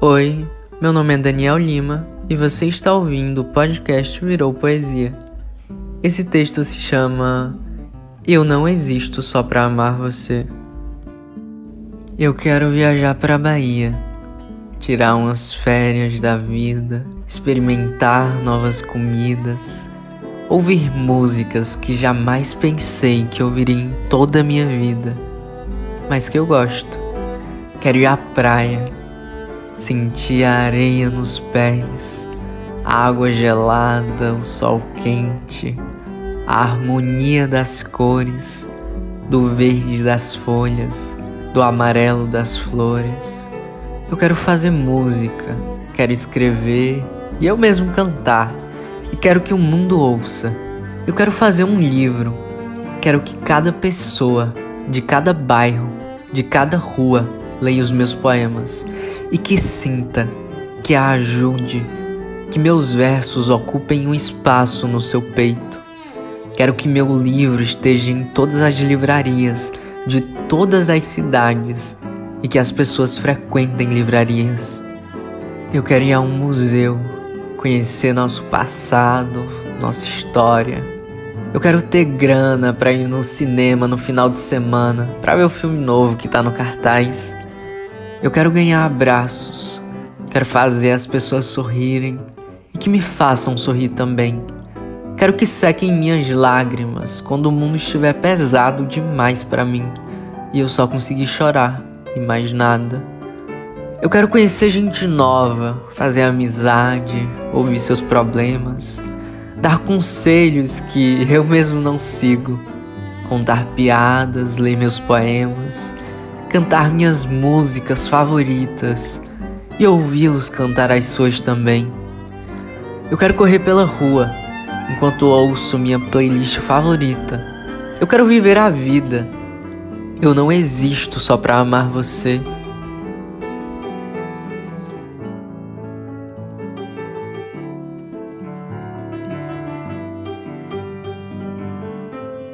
Oi, meu nome é Daniel Lima e você está ouvindo o podcast Virou Poesia. Esse texto se chama Eu não existo só para amar você. Eu quero viajar para a Bahia, tirar umas férias da vida, experimentar novas comidas, ouvir músicas que jamais pensei que ouviria em toda a minha vida, mas que eu gosto. Quero ir à praia Sentir a areia nos pés, a água gelada, o sol quente, a harmonia das cores, do verde das folhas, do amarelo das flores. Eu quero fazer música, quero escrever e eu mesmo cantar, e quero que o mundo ouça. Eu quero fazer um livro, quero que cada pessoa, de cada bairro, de cada rua, leia os meus poemas e que sinta, que a ajude, que meus versos ocupem um espaço no seu peito. Quero que meu livro esteja em todas as livrarias de todas as cidades e que as pessoas frequentem livrarias. Eu quero ir a um museu, conhecer nosso passado, nossa história. Eu quero ter grana para ir no cinema no final de semana, para ver o filme novo que tá no cartaz. Eu quero ganhar abraços, quero fazer as pessoas sorrirem e que me façam sorrir também. Quero que sequem minhas lágrimas quando o mundo estiver pesado demais para mim e eu só conseguir chorar e mais nada. Eu quero conhecer gente nova, fazer amizade, ouvir seus problemas, dar conselhos que eu mesmo não sigo, contar piadas, ler meus poemas cantar minhas músicas favoritas e ouvi-los cantar as suas também. Eu quero correr pela rua enquanto ouço minha playlist favorita. Eu quero viver a vida. Eu não existo só para amar você.